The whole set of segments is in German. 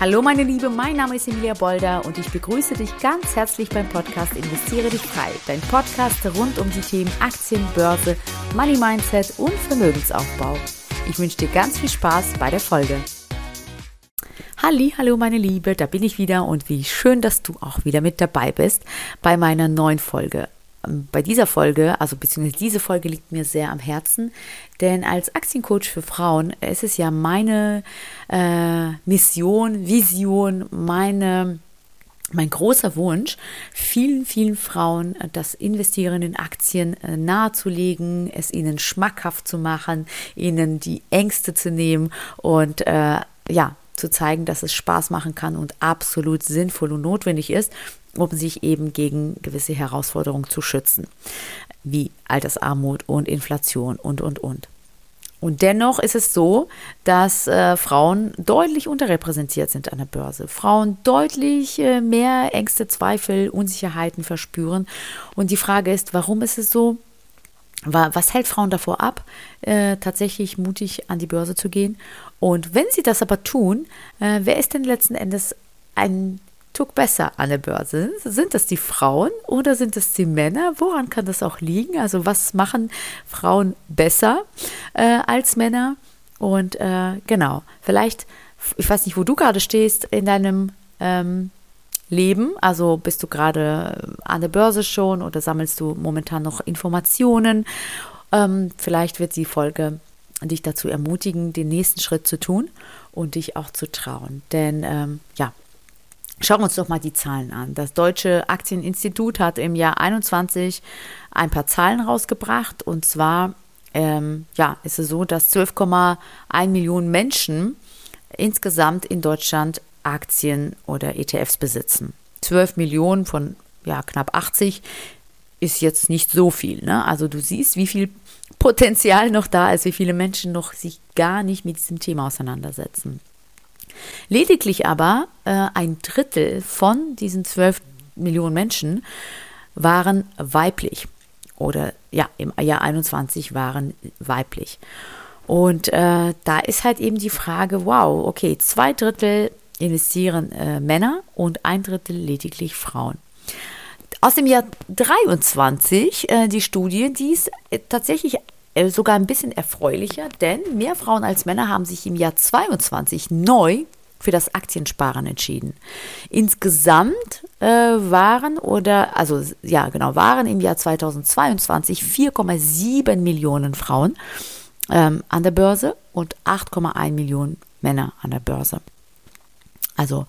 Hallo meine Liebe, mein Name ist Emilia Bolder und ich begrüße dich ganz herzlich beim Podcast Investiere dich frei, dein Podcast rund um die Themen Aktien, Börse, Money Mindset und Vermögensaufbau. Ich wünsche dir ganz viel Spaß bei der Folge. Halli, hallo meine Liebe, da bin ich wieder und wie schön, dass du auch wieder mit dabei bist bei meiner neuen Folge bei dieser Folge, also beziehungsweise diese Folge liegt mir sehr am Herzen, denn als Aktiencoach für Frauen ist es ja meine äh, Mission, Vision, meine mein großer Wunsch, vielen, vielen Frauen das Investieren in Aktien äh, nahezulegen, es ihnen schmackhaft zu machen, ihnen die Ängste zu nehmen und äh, ja, zu zeigen, dass es Spaß machen kann und absolut sinnvoll und notwendig ist um sich eben gegen gewisse Herausforderungen zu schützen, wie Altersarmut und Inflation und, und, und. Und dennoch ist es so, dass äh, Frauen deutlich unterrepräsentiert sind an der Börse. Frauen deutlich äh, mehr Ängste, Zweifel, Unsicherheiten verspüren. Und die Frage ist, warum ist es so? Was hält Frauen davor ab, äh, tatsächlich mutig an die Börse zu gehen? Und wenn sie das aber tun, äh, wer ist denn letzten Endes ein Tuck besser an der Börse? Sind das die Frauen oder sind es die Männer? Woran kann das auch liegen? Also was machen Frauen besser äh, als Männer? Und äh, genau, vielleicht, ich weiß nicht, wo du gerade stehst in deinem ähm, Leben. Also bist du gerade an der Börse schon oder sammelst du momentan noch Informationen? Ähm, vielleicht wird die Folge dich dazu ermutigen, den nächsten Schritt zu tun und dich auch zu trauen. Denn ähm, ja, Schauen wir uns doch mal die Zahlen an. Das Deutsche Aktieninstitut hat im Jahr 21 ein paar Zahlen rausgebracht. Und zwar ähm, ja, ist es so, dass 12,1 Millionen Menschen insgesamt in Deutschland Aktien oder ETFs besitzen. 12 Millionen von ja, knapp 80 ist jetzt nicht so viel. Ne? Also du siehst, wie viel Potenzial noch da ist, wie viele Menschen noch sich gar nicht mit diesem Thema auseinandersetzen. Lediglich aber äh, ein Drittel von diesen 12 Millionen Menschen waren weiblich oder ja, im Jahr 21 waren weiblich. Und äh, da ist halt eben die Frage, wow, okay, zwei Drittel investieren äh, Männer und ein Drittel lediglich Frauen. Aus dem Jahr 23 äh, die Studie, die ist äh, tatsächlich sogar ein bisschen erfreulicher, denn mehr Frauen als Männer haben sich im Jahr 22 neu für das Aktiensparen entschieden. Insgesamt äh, waren oder, also ja genau, waren im Jahr 2022 4,7 Millionen Frauen ähm, an der Börse und 8,1 Millionen Männer an der Börse. Also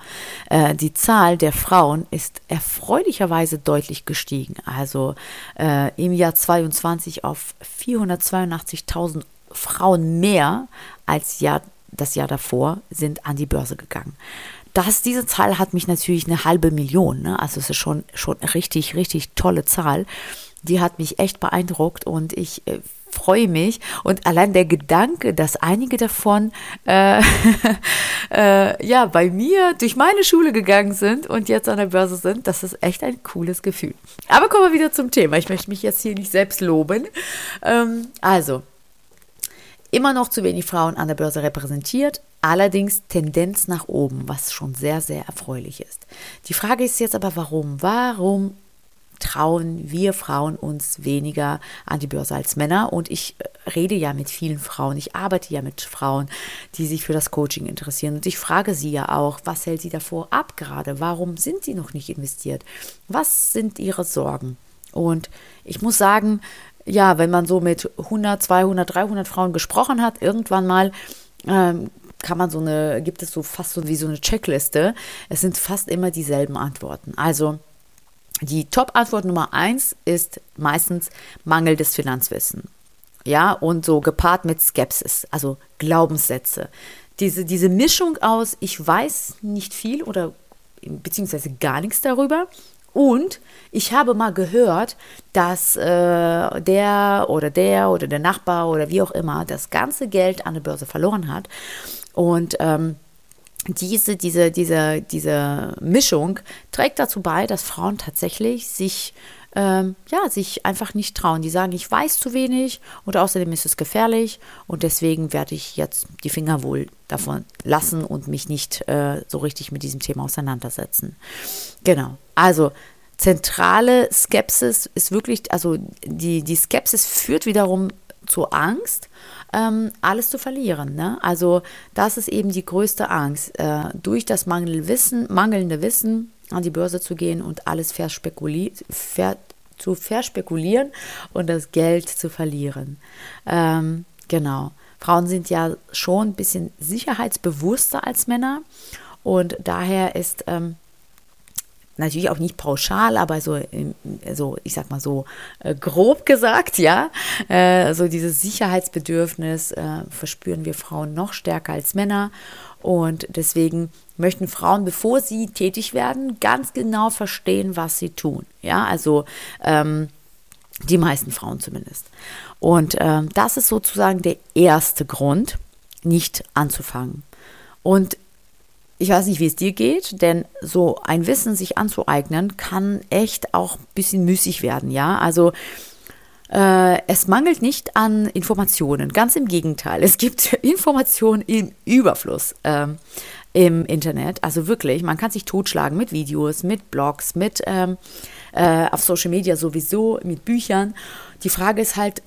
äh, die Zahl der Frauen ist erfreulicherweise deutlich gestiegen. Also äh, im Jahr 22 auf 482.000 Frauen mehr als Jahr, das Jahr davor sind an die Börse gegangen. Das, diese Zahl hat mich natürlich eine halbe Million. Ne? Also es ist schon, schon eine richtig, richtig tolle Zahl. Die hat mich echt beeindruckt und ich äh, freue mich. Und allein der Gedanke, dass einige davon äh, äh, ja bei mir durch meine Schule gegangen sind und jetzt an der Börse sind, das ist echt ein cooles Gefühl. Aber kommen wir wieder zum Thema. Ich möchte mich jetzt hier nicht selbst loben. Ähm, also, immer noch zu wenig Frauen an der Börse repräsentiert, allerdings Tendenz nach oben, was schon sehr, sehr erfreulich ist. Die Frage ist jetzt aber, warum? Warum trauen wir Frauen uns weniger an die Börse als Männer. Und ich äh, rede ja mit vielen Frauen, ich arbeite ja mit Frauen, die sich für das Coaching interessieren. Und ich frage sie ja auch, was hält sie davor ab gerade? Warum sind sie noch nicht investiert? Was sind ihre Sorgen? Und ich muss sagen, ja, wenn man so mit 100, 200, 300 Frauen gesprochen hat, irgendwann mal ähm, kann man so eine, gibt es so fast so wie so eine Checkliste. Es sind fast immer dieselben Antworten. Also die Top-Antwort Nummer eins ist meistens mangelndes Finanzwissen. Ja, und so gepaart mit Skepsis, also Glaubenssätze. Diese, diese Mischung aus, ich weiß nicht viel oder beziehungsweise gar nichts darüber und ich habe mal gehört, dass äh, der oder der oder der Nachbar oder wie auch immer das ganze Geld an der Börse verloren hat. Und ähm, diese, diese, diese, diese Mischung trägt dazu bei, dass Frauen tatsächlich sich ähm, ja, sich einfach nicht trauen. Die sagen, ich weiß zu wenig und außerdem ist es gefährlich und deswegen werde ich jetzt die Finger wohl davon lassen und mich nicht äh, so richtig mit diesem Thema auseinandersetzen. Genau. Also zentrale Skepsis ist wirklich, also die, die Skepsis führt wiederum zur Angst, ähm, alles zu verlieren. Ne? Also das ist eben die größte Angst, äh, durch das mangelnde Wissen, mangelnde Wissen an die Börse zu gehen und alles verspekuli ver zu verspekulieren und das Geld zu verlieren. Ähm, genau. Frauen sind ja schon ein bisschen sicherheitsbewusster als Männer und daher ist ähm, natürlich auch nicht pauschal, aber so, so ich sag mal so äh, grob gesagt, ja, äh, so dieses Sicherheitsbedürfnis äh, verspüren wir Frauen noch stärker als Männer und deswegen möchten Frauen, bevor sie tätig werden, ganz genau verstehen, was sie tun. Ja, also ähm, die meisten Frauen zumindest. Und ähm, das ist sozusagen der erste Grund, nicht anzufangen. Und ich weiß nicht, wie es dir geht, denn so ein Wissen sich anzueignen kann echt auch ein bisschen müßig werden, ja. Also äh, es mangelt nicht an Informationen, ganz im Gegenteil. Es gibt Informationen im Überfluss ähm, im Internet. Also wirklich, man kann sich totschlagen mit Videos, mit Blogs, mit ähm, äh, auf Social Media sowieso, mit Büchern. Die Frage ist halt,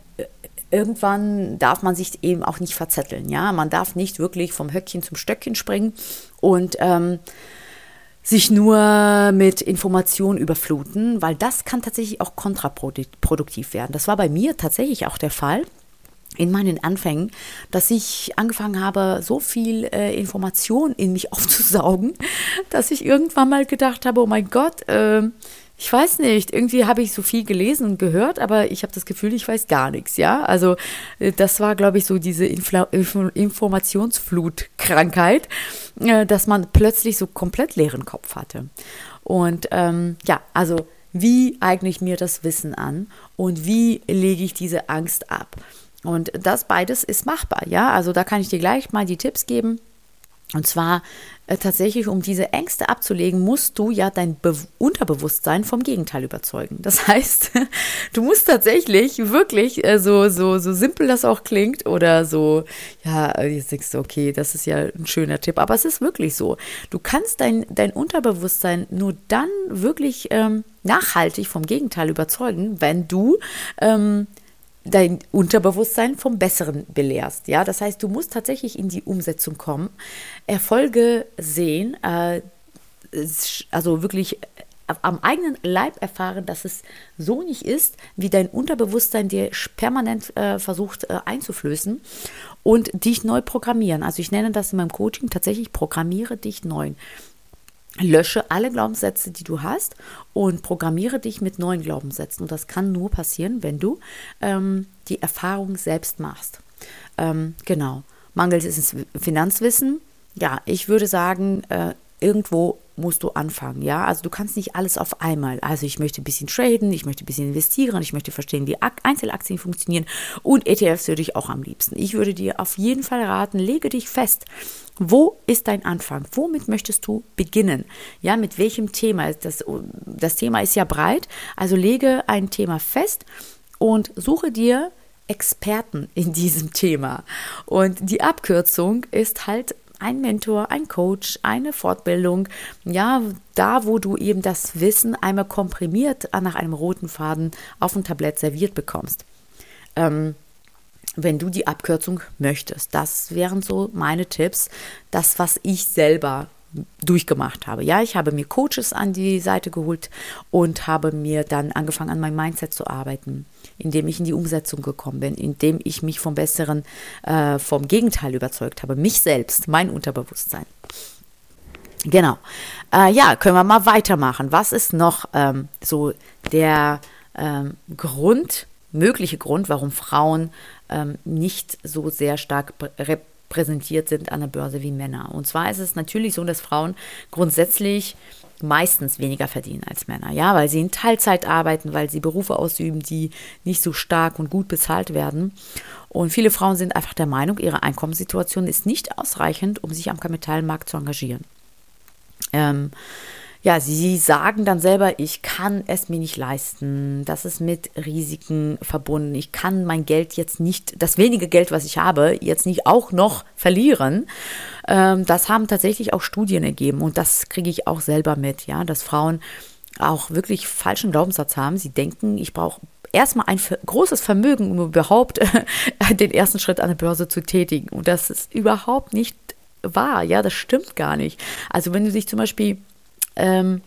irgendwann darf man sich eben auch nicht verzetteln. Ja, man darf nicht wirklich vom Höckchen zum Stöckchen springen und ähm, sich nur mit Informationen überfluten, weil das kann tatsächlich auch kontraproduktiv werden. Das war bei mir tatsächlich auch der Fall in meinen Anfängen, dass ich angefangen habe, so viel äh, Information in mich aufzusaugen, dass ich irgendwann mal gedacht habe, oh mein Gott, äh, ich weiß nicht, irgendwie habe ich so viel gelesen und gehört, aber ich habe das Gefühl, ich weiß gar nichts, ja. Also äh, das war, glaube ich, so diese Infla Informationsflutkrankheit, äh, dass man plötzlich so komplett leeren Kopf hatte. Und ähm, ja, also wie eigne ich mir das Wissen an und wie lege ich diese Angst ab? Und das beides ist machbar, ja. Also da kann ich dir gleich mal die Tipps geben. Und zwar äh, tatsächlich, um diese Ängste abzulegen, musst du ja dein Be Unterbewusstsein vom Gegenteil überzeugen. Das heißt, du musst tatsächlich wirklich, äh, so, so, so simpel das auch klingt, oder so, ja, jetzt denkst du, okay, das ist ja ein schöner Tipp, aber es ist wirklich so. Du kannst dein, dein Unterbewusstsein nur dann wirklich ähm, nachhaltig vom Gegenteil überzeugen, wenn du ähm, dein Unterbewusstsein vom Besseren belehrst. Ja, das heißt, du musst tatsächlich in die Umsetzung kommen, Erfolge sehen, äh, also wirklich äh, am eigenen Leib erfahren, dass es so nicht ist, wie dein Unterbewusstsein dir permanent äh, versucht äh, einzuflößen und dich neu programmieren. Also ich nenne das in meinem Coaching tatsächlich programmiere dich neu. Lösche alle Glaubenssätze, die du hast und programmiere dich mit neuen Glaubenssätzen. Und das kann nur passieren, wenn du ähm, die Erfahrung selbst machst. Ähm, genau. Mangelt es Finanzwissen? Ja, ich würde sagen, äh, irgendwo musst du anfangen, ja. Also du kannst nicht alles auf einmal. Also ich möchte ein bisschen traden, ich möchte ein bisschen investieren, ich möchte verstehen, wie Einzelaktien funktionieren und ETFs würde ich auch am liebsten. Ich würde dir auf jeden Fall raten, lege dich fest. Wo ist dein Anfang? Womit möchtest du beginnen? Ja, mit welchem Thema? Das, das Thema ist ja breit. Also lege ein Thema fest und suche dir Experten in diesem Thema. Und die Abkürzung ist halt ein Mentor, ein Coach, eine Fortbildung, ja, da, wo du eben das Wissen einmal komprimiert nach einem roten Faden auf dem Tablett serviert bekommst. Ähm, wenn du die Abkürzung möchtest. Das wären so meine Tipps, das, was ich selber durchgemacht habe. Ja, ich habe mir Coaches an die Seite geholt und habe mir dann angefangen, an meinem Mindset zu arbeiten, indem ich in die Umsetzung gekommen bin, indem ich mich vom Besseren, äh, vom Gegenteil überzeugt habe, mich selbst, mein Unterbewusstsein. Genau. Äh, ja, können wir mal weitermachen. Was ist noch ähm, so der ähm, Grund, mögliche Grund, warum Frauen ähm, nicht so sehr stark repräsentiert sind an der Börse wie Männer. Und zwar ist es natürlich so, dass Frauen grundsätzlich meistens weniger verdienen als Männer, ja, weil sie in Teilzeit arbeiten, weil sie Berufe ausüben, die nicht so stark und gut bezahlt werden. Und viele Frauen sind einfach der Meinung, ihre Einkommenssituation ist nicht ausreichend, um sich am Kapitalmarkt zu engagieren. Ähm, ja, sie sagen dann selber, ich kann es mir nicht leisten, das ist mit Risiken verbunden, ich kann mein Geld jetzt nicht, das wenige Geld, was ich habe, jetzt nicht auch noch verlieren. Ähm, das haben tatsächlich auch Studien ergeben und das kriege ich auch selber mit, ja, dass Frauen auch wirklich falschen Glaubenssatz haben. Sie denken, ich brauche erstmal ein großes Vermögen, um überhaupt den ersten Schritt an der Börse zu tätigen. Und das ist überhaupt nicht wahr, ja, das stimmt gar nicht. Also wenn du dich zum Beispiel ähm,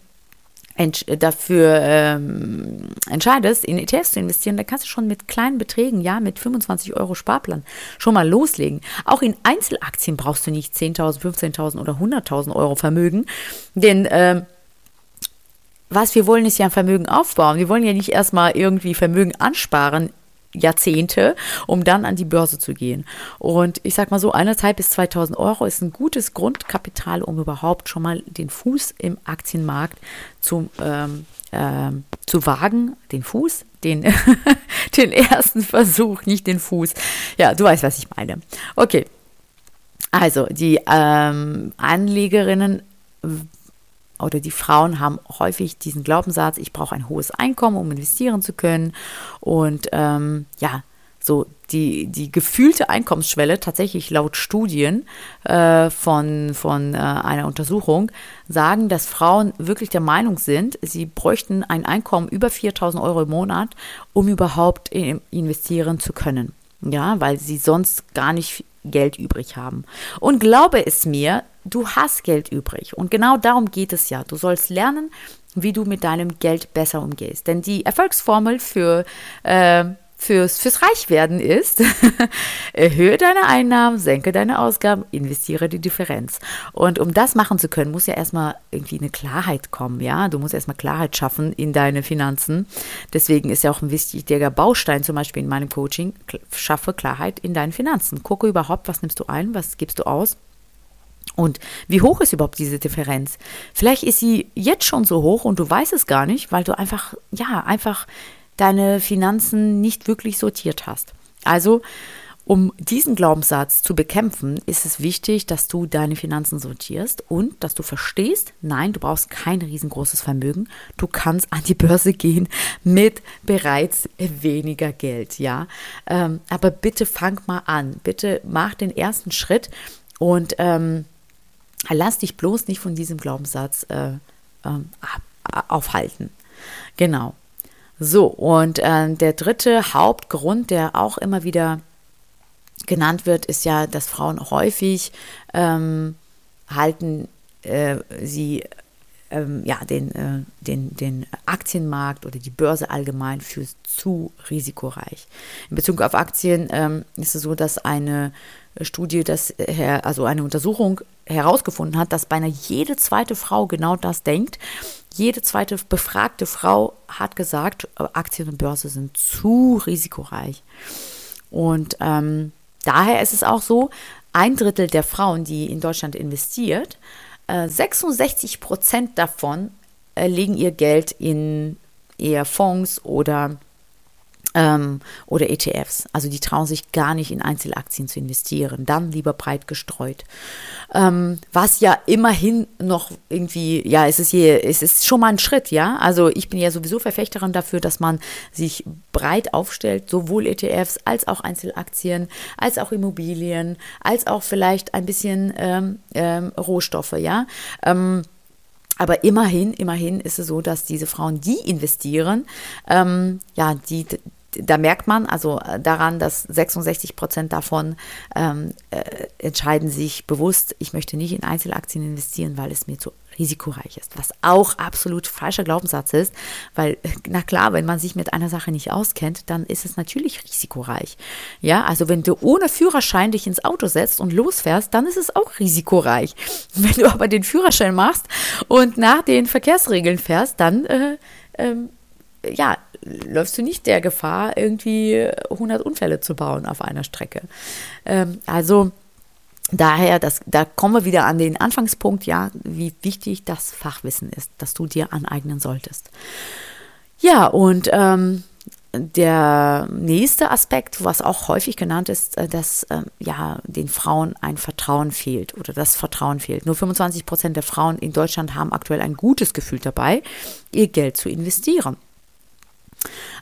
dafür ähm, entscheidest, in ETFs zu investieren, dann kannst du schon mit kleinen Beträgen, ja, mit 25 Euro Sparplan schon mal loslegen. Auch in Einzelaktien brauchst du nicht 10.000, 15.000 oder 100.000 Euro Vermögen, denn ähm, was wir wollen, ist ja ein Vermögen aufbauen. Wir wollen ja nicht erstmal irgendwie Vermögen ansparen Jahrzehnte, um dann an die Börse zu gehen. Und ich sag mal so, eineinhalb bis 2000 Euro ist ein gutes Grundkapital, um überhaupt schon mal den Fuß im Aktienmarkt zu, ähm, ähm, zu wagen. Den Fuß, den, den ersten Versuch, nicht den Fuß. Ja, du weißt, was ich meine. Okay. Also, die ähm, Anlegerinnen oder die Frauen haben häufig diesen Glaubenssatz, ich brauche ein hohes Einkommen, um investieren zu können. Und ähm, ja, so die, die gefühlte Einkommensschwelle, tatsächlich laut Studien äh, von, von äh, einer Untersuchung, sagen, dass Frauen wirklich der Meinung sind, sie bräuchten ein Einkommen über 4000 Euro im Monat, um überhaupt investieren zu können. Ja, weil sie sonst gar nicht Geld übrig haben. Und glaube es mir, du hast Geld übrig. Und genau darum geht es ja. Du sollst lernen, wie du mit deinem Geld besser umgehst. Denn die Erfolgsformel für äh, fürs, fürs Reichwerden ist, erhöhe deine Einnahmen, senke deine Ausgaben, investiere die Differenz. Und um das machen zu können, muss ja erstmal irgendwie eine Klarheit kommen, ja. Du musst erstmal Klarheit schaffen in deine Finanzen. Deswegen ist ja auch ein wichtiger Baustein, zum Beispiel in meinem Coaching, schaffe Klarheit in deinen Finanzen. Gucke überhaupt, was nimmst du ein, was gibst du aus. Und wie hoch ist überhaupt diese Differenz? Vielleicht ist sie jetzt schon so hoch und du weißt es gar nicht, weil du einfach, ja, einfach deine Finanzen nicht wirklich sortiert hast. Also, um diesen Glaubenssatz zu bekämpfen, ist es wichtig, dass du deine Finanzen sortierst und dass du verstehst, nein, du brauchst kein riesengroßes Vermögen. Du kannst an die Börse gehen mit bereits weniger Geld, ja. Ähm, aber bitte fang mal an. Bitte mach den ersten Schritt und ähm, lass dich bloß nicht von diesem Glaubenssatz äh, äh, aufhalten. Genau. So, und äh, der dritte Hauptgrund, der auch immer wieder genannt wird, ist ja, dass Frauen häufig ähm, halten äh, sie ähm, ja, den, äh, den, den Aktienmarkt oder die Börse allgemein für zu risikoreich. In Bezug auf Aktien ähm, ist es so, dass eine Studie, das, also eine Untersuchung herausgefunden hat, dass beinahe jede zweite Frau genau das denkt. Jede zweite befragte Frau hat gesagt, Aktien und Börse sind zu risikoreich. Und ähm, daher ist es auch so, ein Drittel der Frauen, die in Deutschland investiert, äh, 66 Prozent davon äh, legen ihr Geld in eher Fonds oder ähm, oder ETFs. Also die trauen sich gar nicht in Einzelaktien zu investieren, dann lieber breit gestreut. Ähm, was ja immerhin noch irgendwie, ja, es ist hier, es ist schon mal ein Schritt, ja. Also ich bin ja sowieso Verfechterin dafür, dass man sich breit aufstellt, sowohl ETFs als auch Einzelaktien, als auch Immobilien, als auch vielleicht ein bisschen ähm, ähm Rohstoffe, ja. Ähm, aber immerhin, immerhin ist es so, dass diese Frauen, die investieren, ähm, ja, die, da merkt man also äh, daran, dass 66 Prozent davon ähm, äh, entscheiden sich bewusst, ich möchte nicht in Einzelaktien investieren, weil es mir zu risikoreich ist. Was auch absolut falscher Glaubenssatz ist, weil, äh, na klar, wenn man sich mit einer Sache nicht auskennt, dann ist es natürlich risikoreich. Ja, also wenn du ohne Führerschein dich ins Auto setzt und losfährst, dann ist es auch risikoreich. Wenn du aber den Führerschein machst und nach den Verkehrsregeln fährst, dann äh, ähm, ja, läufst du nicht der Gefahr, irgendwie 100 Unfälle zu bauen auf einer Strecke. Ähm, also daher, das, da kommen wir wieder an den Anfangspunkt, ja, wie wichtig das Fachwissen ist, das du dir aneignen solltest. Ja, und ähm, der nächste Aspekt, was auch häufig genannt ist, äh, dass äh, ja den Frauen ein Vertrauen fehlt oder das Vertrauen fehlt. Nur 25 Prozent der Frauen in Deutschland haben aktuell ein gutes Gefühl dabei, ihr Geld zu investieren.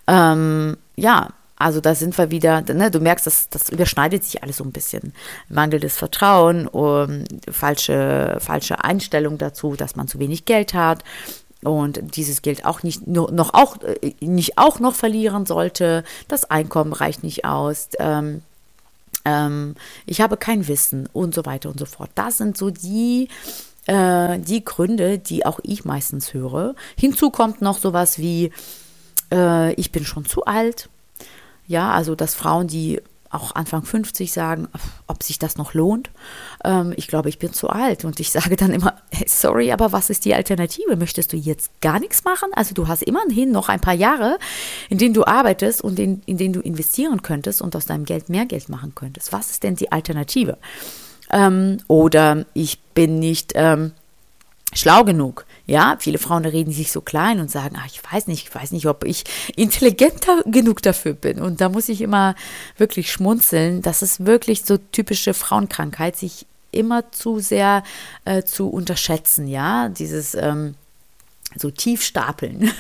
Ähm, ja, also da sind wir wieder, ne, du merkst, das, das überschneidet sich alles so ein bisschen. Mangelndes Vertrauen, um, falsche, falsche Einstellung dazu, dass man zu wenig Geld hat und dieses Geld auch nicht noch auch äh, nicht auch noch verlieren sollte. Das Einkommen reicht nicht aus. Ähm, ähm, ich habe kein Wissen und so weiter und so fort. Das sind so die äh, die Gründe, die auch ich meistens höre. Hinzu kommt noch sowas wie äh, ich bin schon zu alt ja, also dass Frauen, die auch Anfang 50 sagen, ob sich das noch lohnt. Ähm, ich glaube, ich bin zu alt. Und ich sage dann immer, hey, sorry, aber was ist die Alternative? Möchtest du jetzt gar nichts machen? Also du hast immerhin noch ein paar Jahre, in denen du arbeitest und in, in denen du investieren könntest und aus deinem Geld mehr Geld machen könntest. Was ist denn die Alternative? Ähm, oder ich bin nicht ähm, schlau genug. Ja, viele Frauen reden sich so klein und sagen, ach, ich weiß nicht, ich weiß nicht, ob ich intelligenter genug dafür bin. Und da muss ich immer wirklich schmunzeln. Das ist wirklich so typische Frauenkrankheit, sich immer zu sehr äh, zu unterschätzen, ja, dieses ähm, so tief stapeln.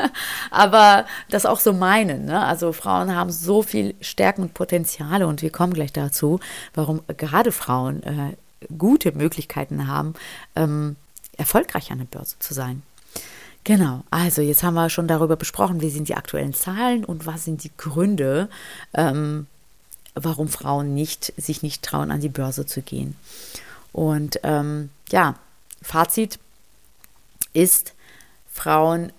Aber das auch so meinen. Ne? Also Frauen haben so viel Stärken und Potenziale und wir kommen gleich dazu, warum gerade Frauen äh, gute Möglichkeiten haben, ähm, erfolgreich an der Börse zu sein. Genau, also jetzt haben wir schon darüber besprochen, wie sind die aktuellen Zahlen und was sind die Gründe, ähm, warum Frauen nicht, sich nicht trauen, an die Börse zu gehen. Und ähm, ja, Fazit ist, Frauen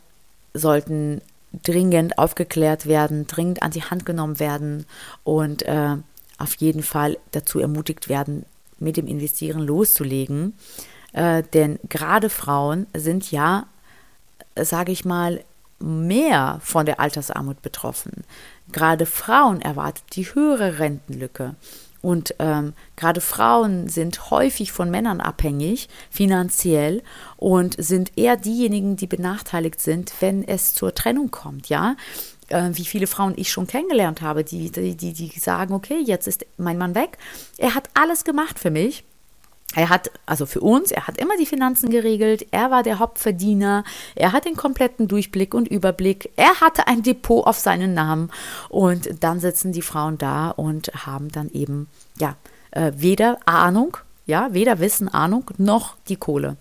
sollten dringend aufgeklärt werden, dringend an die Hand genommen werden und äh, auf jeden Fall dazu ermutigt werden, mit dem Investieren loszulegen. Äh, denn gerade Frauen sind ja, sage ich mal, mehr von der Altersarmut betroffen. Gerade Frauen erwartet die höhere Rentenlücke. Und ähm, gerade Frauen sind häufig von Männern abhängig, finanziell, und sind eher diejenigen, die benachteiligt sind, wenn es zur Trennung kommt, ja. Äh, wie viele Frauen ich schon kennengelernt habe, die, die, die, die sagen, okay, jetzt ist mein Mann weg, er hat alles gemacht für mich, er hat, also für uns, er hat immer die Finanzen geregelt, er war der Hauptverdiener, er hat den kompletten Durchblick und Überblick, er hatte ein Depot auf seinen Namen und dann sitzen die Frauen da und haben dann eben, ja, äh, weder Ahnung, ja, weder Wissen, Ahnung, noch die Kohle.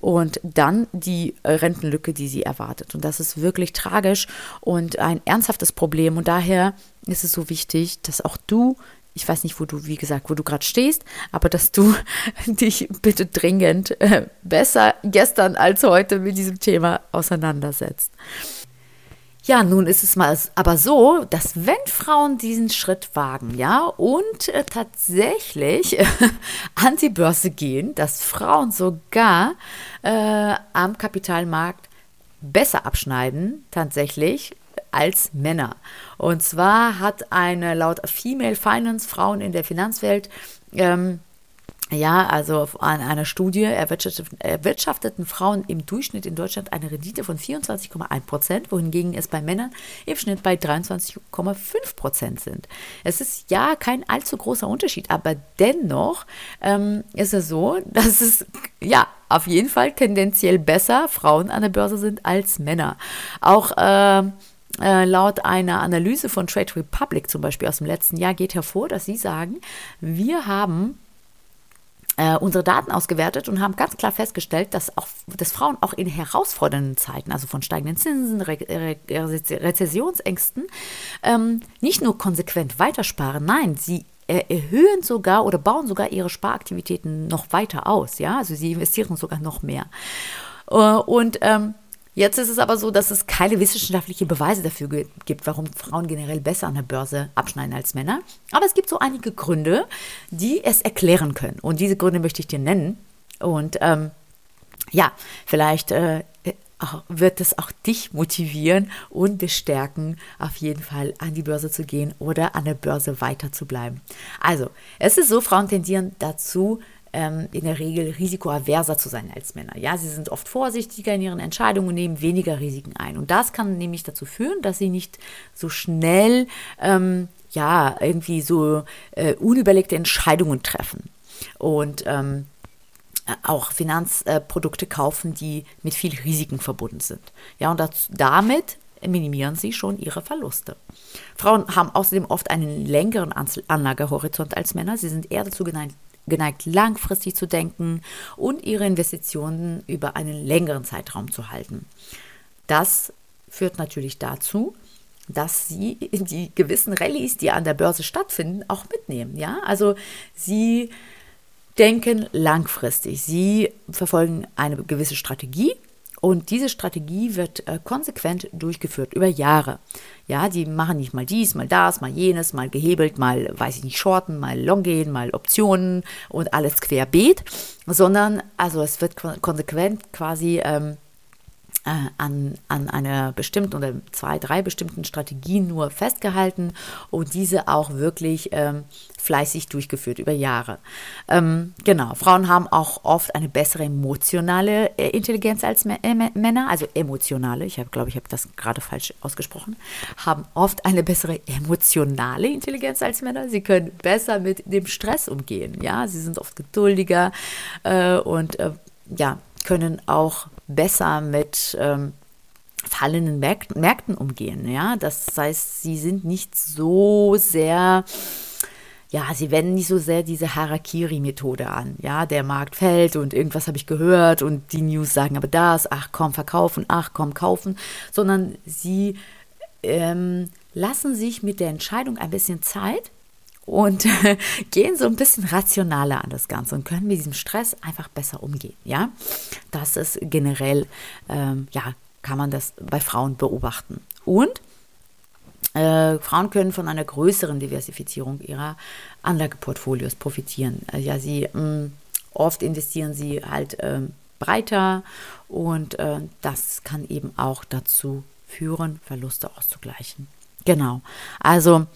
Und dann die äh, Rentenlücke, die sie erwartet. Und das ist wirklich tragisch und ein ernsthaftes Problem. Und daher ist es so wichtig, dass auch du ich weiß nicht, wo du, wie gesagt, wo du gerade stehst, aber dass du dich bitte dringend äh, besser gestern als heute mit diesem Thema auseinandersetzt. Ja, nun ist es mal aber so, dass wenn Frauen diesen Schritt wagen, ja, und äh, tatsächlich äh, an die Börse gehen, dass Frauen sogar äh, am Kapitalmarkt besser abschneiden, tatsächlich, als Männer. Und zwar hat eine laut Female Finance Frauen in der Finanzwelt ähm, ja, also an einer Studie erwirtschafteten, Frauen im Durchschnitt in Deutschland eine Rendite von 24,1 Prozent, wohingegen es bei Männern im Schnitt bei 23,5 Prozent sind. Es ist ja kein allzu großer Unterschied, aber dennoch ähm, ist es so, dass es ja auf jeden Fall tendenziell besser Frauen an der Börse sind als Männer. Auch äh, äh, laut einer Analyse von Trade Republic zum Beispiel aus dem letzten Jahr geht hervor, dass sie sagen, wir haben äh, unsere Daten ausgewertet und haben ganz klar festgestellt, dass auch dass Frauen auch in herausfordernden Zeiten, also von steigenden Zinsen, Re Re Rezessionsängsten, ähm, nicht nur konsequent weitersparen, nein, sie erhöhen sogar oder bauen sogar ihre Sparaktivitäten noch weiter aus, ja, also sie investieren sogar noch mehr. Äh, und ähm, Jetzt ist es aber so, dass es keine wissenschaftlichen Beweise dafür gibt, warum Frauen generell besser an der Börse abschneiden als Männer. Aber es gibt so einige Gründe, die es erklären können. Und diese Gründe möchte ich dir nennen. Und ähm, ja, vielleicht äh, wird es auch dich motivieren und bestärken, auf jeden Fall an die Börse zu gehen oder an der Börse weiter zu bleiben. Also, es ist so, Frauen tendieren dazu, ähm, in der Regel risikoaverser zu sein als Männer. Ja, sie sind oft vorsichtiger in ihren Entscheidungen und nehmen weniger Risiken ein. Und das kann nämlich dazu führen, dass sie nicht so schnell ähm, ja, irgendwie so äh, unüberlegte Entscheidungen treffen. Und ähm, auch Finanzprodukte kaufen, die mit viel Risiken verbunden sind. Ja, und das, damit minimieren sie schon ihre Verluste. Frauen haben außerdem oft einen längeren Anlagehorizont als Männer. Sie sind eher dazu geneigt, geneigt, langfristig zu denken und ihre Investitionen über einen längeren Zeitraum zu halten. Das führt natürlich dazu, dass sie die gewissen Rallyes, die an der Börse stattfinden, auch mitnehmen. Ja, also sie denken langfristig. Sie verfolgen eine gewisse Strategie und diese Strategie wird äh, konsequent durchgeführt über Jahre. Ja, die machen nicht mal dies, mal das, mal jenes, mal gehebelt, mal, weiß ich nicht, Shorten, mal Long gehen, mal Optionen und alles querbeet, sondern also es wird konsequent quasi ähm, äh, an, an einer bestimmten oder zwei, drei bestimmten Strategien nur festgehalten und diese auch wirklich ähm, fleißig durchgeführt über Jahre. Ähm, genau, Frauen haben auch oft eine bessere emotionale äh, Intelligenz als äh, Männer, also emotionale, ich glaube, ich habe das gerade falsch ausgesprochen, haben oft eine bessere emotionale Intelligenz als Männer. Sie können besser mit dem Stress umgehen, ja, sie sind oft geduldiger äh, und äh, ja, können auch besser mit ähm, fallenden Märkten, Märkten umgehen. Ja? Das heißt, sie sind nicht so sehr ja, sie wenden nicht so sehr diese Harakiri-Methode an. Ja, der Markt fällt und irgendwas habe ich gehört und die News sagen aber das, ach komm, verkaufen, ach komm, kaufen, sondern sie ähm, lassen sich mit der Entscheidung ein bisschen Zeit und gehen so ein bisschen rationaler an das Ganze und können mit diesem Stress einfach besser umgehen. Ja, das ist generell, ähm, ja, kann man das bei Frauen beobachten. Und äh, Frauen können von einer größeren Diversifizierung ihrer Anlageportfolios profitieren. Äh, ja, sie mh, mm, oft investieren sie halt äh, breiter und äh, das kann eben auch dazu führen, Verluste auszugleichen. Genau. Also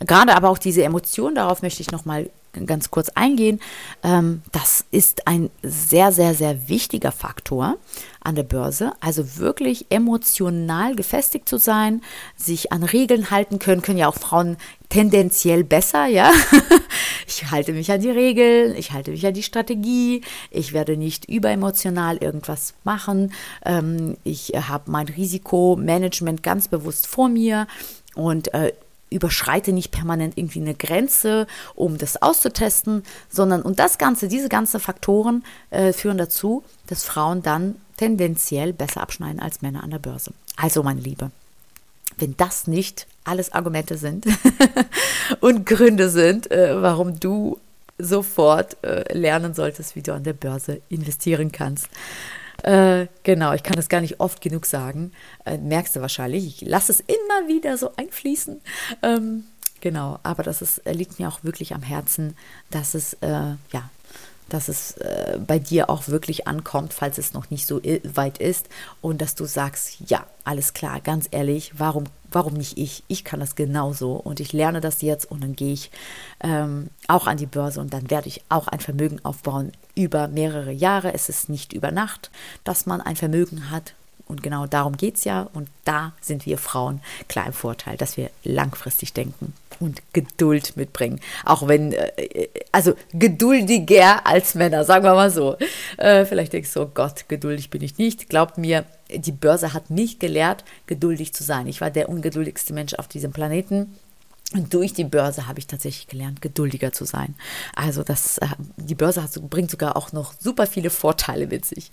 gerade aber auch diese Emotion, darauf möchte ich nochmal ganz kurz eingehen. Ähm, das ist ein sehr, sehr, sehr wichtiger Faktor an der Börse. Also wirklich emotional gefestigt zu sein, sich an Regeln halten können, können ja auch Frauen tendenziell besser, ja. ich halte mich an die Regeln, ich halte mich an die Strategie, ich werde nicht überemotional irgendwas machen. Ähm, ich habe mein Risikomanagement ganz bewusst vor mir und äh, überschreite nicht permanent irgendwie eine Grenze, um das auszutesten, sondern und das Ganze, diese ganzen Faktoren äh, führen dazu, dass Frauen dann tendenziell besser abschneiden als Männer an der Börse. Also, meine Liebe, wenn das nicht alles Argumente sind und Gründe sind, äh, warum du sofort äh, lernen solltest, wie du an der Börse investieren kannst, äh, genau, ich kann das gar nicht oft genug sagen. Äh, merkst du wahrscheinlich. Ich lasse es immer wieder so einfließen. Ähm, genau, aber das ist, äh, liegt mir auch wirklich am Herzen, dass es, äh, ja, dass es äh, bei dir auch wirklich ankommt, falls es noch nicht so weit ist und dass du sagst, ja, alles klar, ganz ehrlich, warum, warum nicht ich? Ich kann das genauso und ich lerne das jetzt und dann gehe ich ähm, auch an die Börse und dann werde ich auch ein Vermögen aufbauen über mehrere Jahre. Es ist nicht über Nacht, dass man ein Vermögen hat, und genau darum geht es ja. Und da sind wir Frauen klar im Vorteil, dass wir langfristig denken und Geduld mitbringen. Auch wenn, äh, also geduldiger als Männer, sagen wir mal so. Äh, vielleicht denkst du, oh Gott, geduldig bin ich nicht. Glaubt mir, die Börse hat mich gelehrt, geduldig zu sein. Ich war der ungeduldigste Mensch auf diesem Planeten. Und durch die Börse habe ich tatsächlich gelernt, geduldiger zu sein. Also das, äh, die Börse hat, bringt sogar auch noch super viele Vorteile mit sich.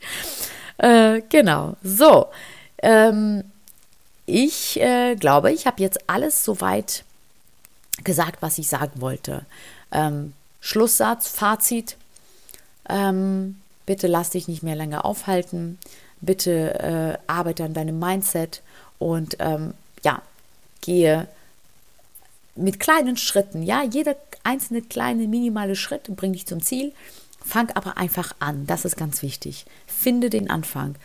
Äh, genau. So. Ähm, ich äh, glaube, ich habe jetzt alles soweit gesagt, was ich sagen wollte. Ähm, Schlusssatz, Fazit. Ähm, bitte lass dich nicht mehr länger aufhalten. Bitte äh, arbeite an deinem Mindset und ähm, ja, gehe mit kleinen Schritten. Ja, jeder einzelne kleine minimale Schritt bringt dich zum Ziel. Fang aber einfach an, das ist ganz wichtig. Finde den Anfang.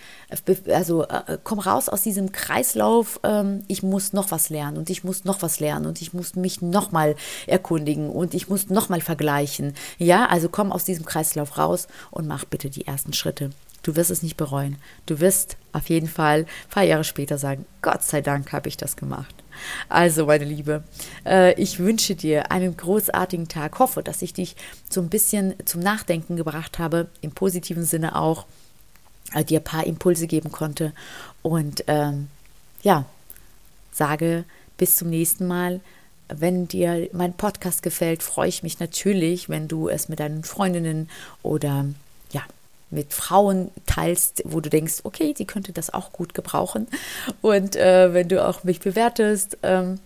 Also äh, komm raus aus diesem Kreislauf, ähm, ich muss noch was lernen und ich muss noch was lernen und ich muss mich nochmal erkundigen und ich muss nochmal vergleichen. Ja, also komm aus diesem Kreislauf raus und mach bitte die ersten Schritte. Du wirst es nicht bereuen. Du wirst auf jeden Fall ein paar Jahre später sagen, Gott sei Dank habe ich das gemacht. Also, meine Liebe, äh, ich wünsche dir einen großartigen Tag. Hoffe, dass ich dich so ein bisschen zum Nachdenken gebracht habe, im positiven Sinne auch, äh, dir ein paar Impulse geben konnte. Und ähm, ja, sage bis zum nächsten Mal. Wenn dir mein Podcast gefällt, freue ich mich natürlich, wenn du es mit deinen Freundinnen oder mit Frauen teilst, wo du denkst, okay, die könnte das auch gut gebrauchen. Und äh, wenn du auch mich bewertest. Ähm,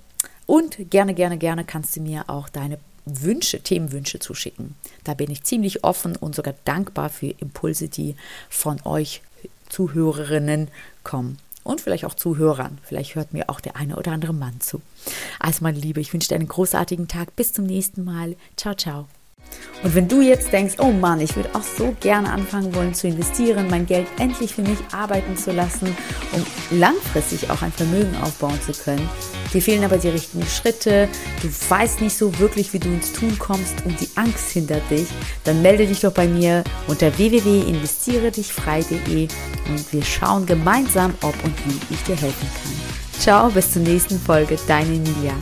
und gerne, gerne, gerne kannst du mir auch deine Wünsche, Themenwünsche zuschicken. Da bin ich ziemlich offen und sogar dankbar für Impulse, die von euch Zuhörerinnen kommen. Und vielleicht auch Zuhörern. Vielleicht hört mir auch der eine oder andere Mann zu. Also, meine Liebe, ich wünsche dir einen großartigen Tag. Bis zum nächsten Mal. Ciao, ciao. Und wenn du jetzt denkst, oh Mann, ich würde auch so gerne anfangen wollen zu investieren, mein Geld endlich für mich arbeiten zu lassen, um langfristig auch ein Vermögen aufbauen zu können, dir fehlen aber die richtigen Schritte, du weißt nicht so wirklich, wie du ins Tun kommst und die Angst hindert dich, dann melde dich doch bei mir unter www.investieredichfrei.de und wir schauen gemeinsam, ob und wie ich dir helfen kann. Ciao, bis zur nächsten Folge, deine Emilia.